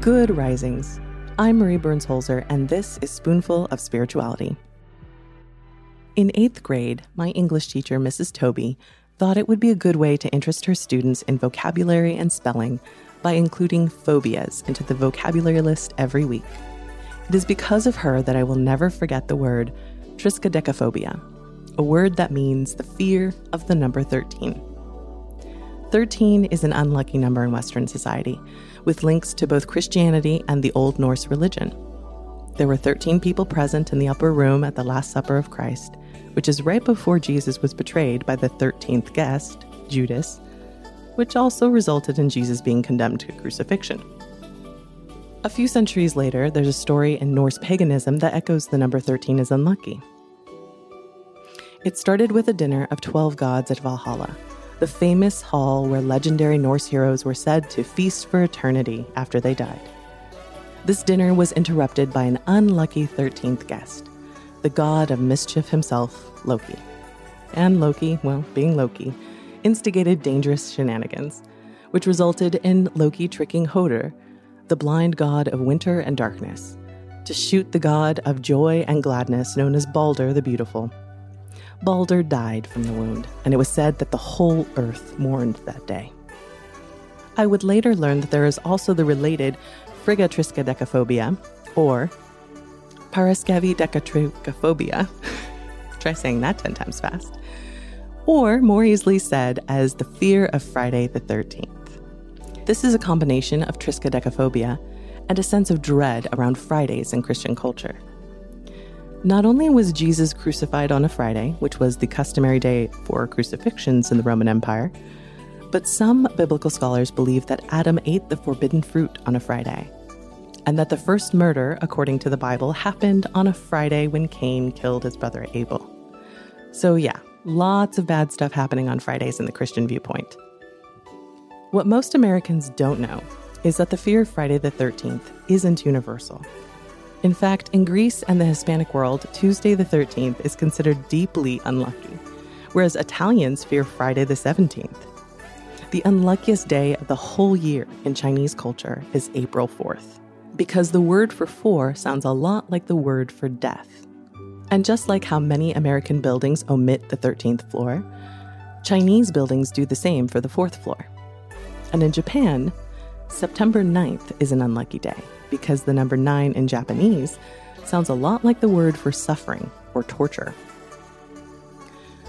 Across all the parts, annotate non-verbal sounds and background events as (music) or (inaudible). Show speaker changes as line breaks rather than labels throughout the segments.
Good risings. I'm Marie Burns Holzer, and this is Spoonful of Spirituality. In eighth grade, my English teacher, Mrs. Toby, thought it would be a good way to interest her students in vocabulary and spelling by including phobias into the vocabulary list every week. It is because of her that I will never forget the word triskaidekaphobia, a word that means the fear of the number 13. 13 is an unlucky number in Western society, with links to both Christianity and the Old Norse religion. There were 13 people present in the upper room at the Last Supper of Christ, which is right before Jesus was betrayed by the 13th guest, Judas, which also resulted in Jesus being condemned to crucifixion. A few centuries later, there's a story in Norse paganism that echoes the number 13 is unlucky. It started with a dinner of 12 gods at Valhalla, the famous hall where legendary Norse heroes were said to feast for eternity after they died. This dinner was interrupted by an unlucky 13th guest, the god of mischief himself, Loki. And Loki, well, being Loki, instigated dangerous shenanigans, which resulted in Loki tricking Hoder, the blind god of winter and darkness, to shoot the god of joy and gladness known as Balder the Beautiful Balder died from the wound, and it was said that the whole earth mourned that day. I would later learn that there is also the related frigatriskaidekaphobia, or paraskevidekatrichophobia. (laughs) Try saying that 10 times fast. Or, more easily said, as the fear of Friday the 13th. This is a combination of triskaidekaphobia and a sense of dread around Fridays in Christian culture. Not only was Jesus crucified on a Friday, which was the customary day for crucifixions in the Roman Empire, but some biblical scholars believe that Adam ate the forbidden fruit on a Friday, and that the first murder, according to the Bible, happened on a Friday when Cain killed his brother Abel. So, yeah, lots of bad stuff happening on Fridays in the Christian viewpoint. What most Americans don't know is that the fear of Friday the 13th isn't universal. In fact, in Greece and the Hispanic world, Tuesday the 13th is considered deeply unlucky, whereas Italians fear Friday the 17th. The unluckiest day of the whole year in Chinese culture is April 4th, because the word for four sounds a lot like the word for death. And just like how many American buildings omit the 13th floor, Chinese buildings do the same for the fourth floor. And in Japan, September 9th is an unlucky day because the number nine in Japanese sounds a lot like the word for suffering or torture.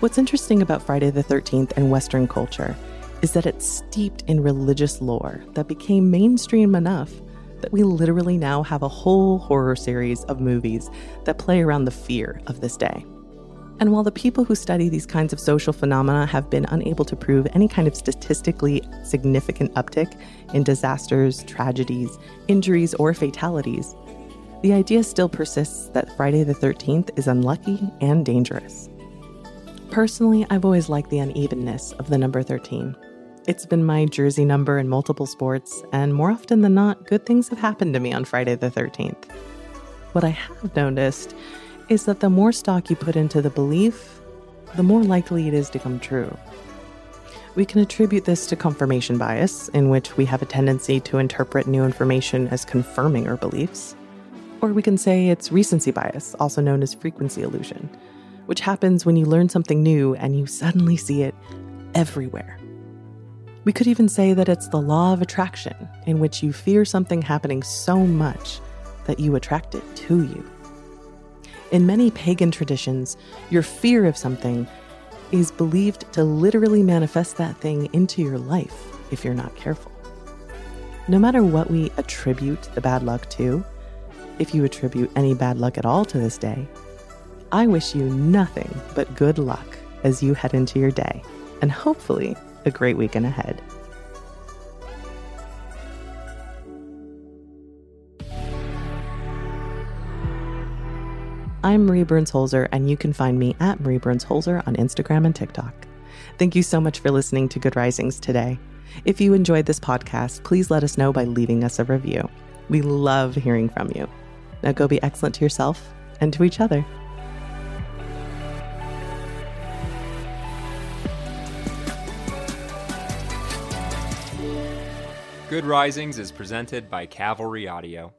What's interesting about Friday the 13th and Western culture is that it's steeped in religious lore that became mainstream enough that we literally now have a whole horror series of movies that play around the fear of this day. And while the people who study these kinds of social phenomena have been unable to prove any kind of statistically significant uptick in disasters, tragedies, injuries, or fatalities, the idea still persists that Friday the 13th is unlucky and dangerous. Personally, I've always liked the unevenness of the number 13. It's been my jersey number in multiple sports, and more often than not, good things have happened to me on Friday the 13th. What I have noticed is that the more stock you put into the belief, the more likely it is to come true. We can attribute this to confirmation bias, in which we have a tendency to interpret new information as confirming our beliefs. Or we can say it's recency bias, also known as frequency illusion, which happens when you learn something new and you suddenly see it everywhere. We could even say that it's the law of attraction, in which you fear something happening so much that you attract it to you. In many pagan traditions, your fear of something is believed to literally manifest that thing into your life if you're not careful. No matter what we attribute the bad luck to, if you attribute any bad luck at all to this day, I wish you nothing but good luck as you head into your day. And hopefully, a great weekend ahead. I'm Marie Burns Holzer, and you can find me at Marie Burns Holzer on Instagram and TikTok. Thank you so much for listening to Good Risings today. If you enjoyed this podcast, please let us know by leaving us a review. We love hearing from you. Now go be excellent to yourself and to each other.
Good Risings is presented by Cavalry Audio.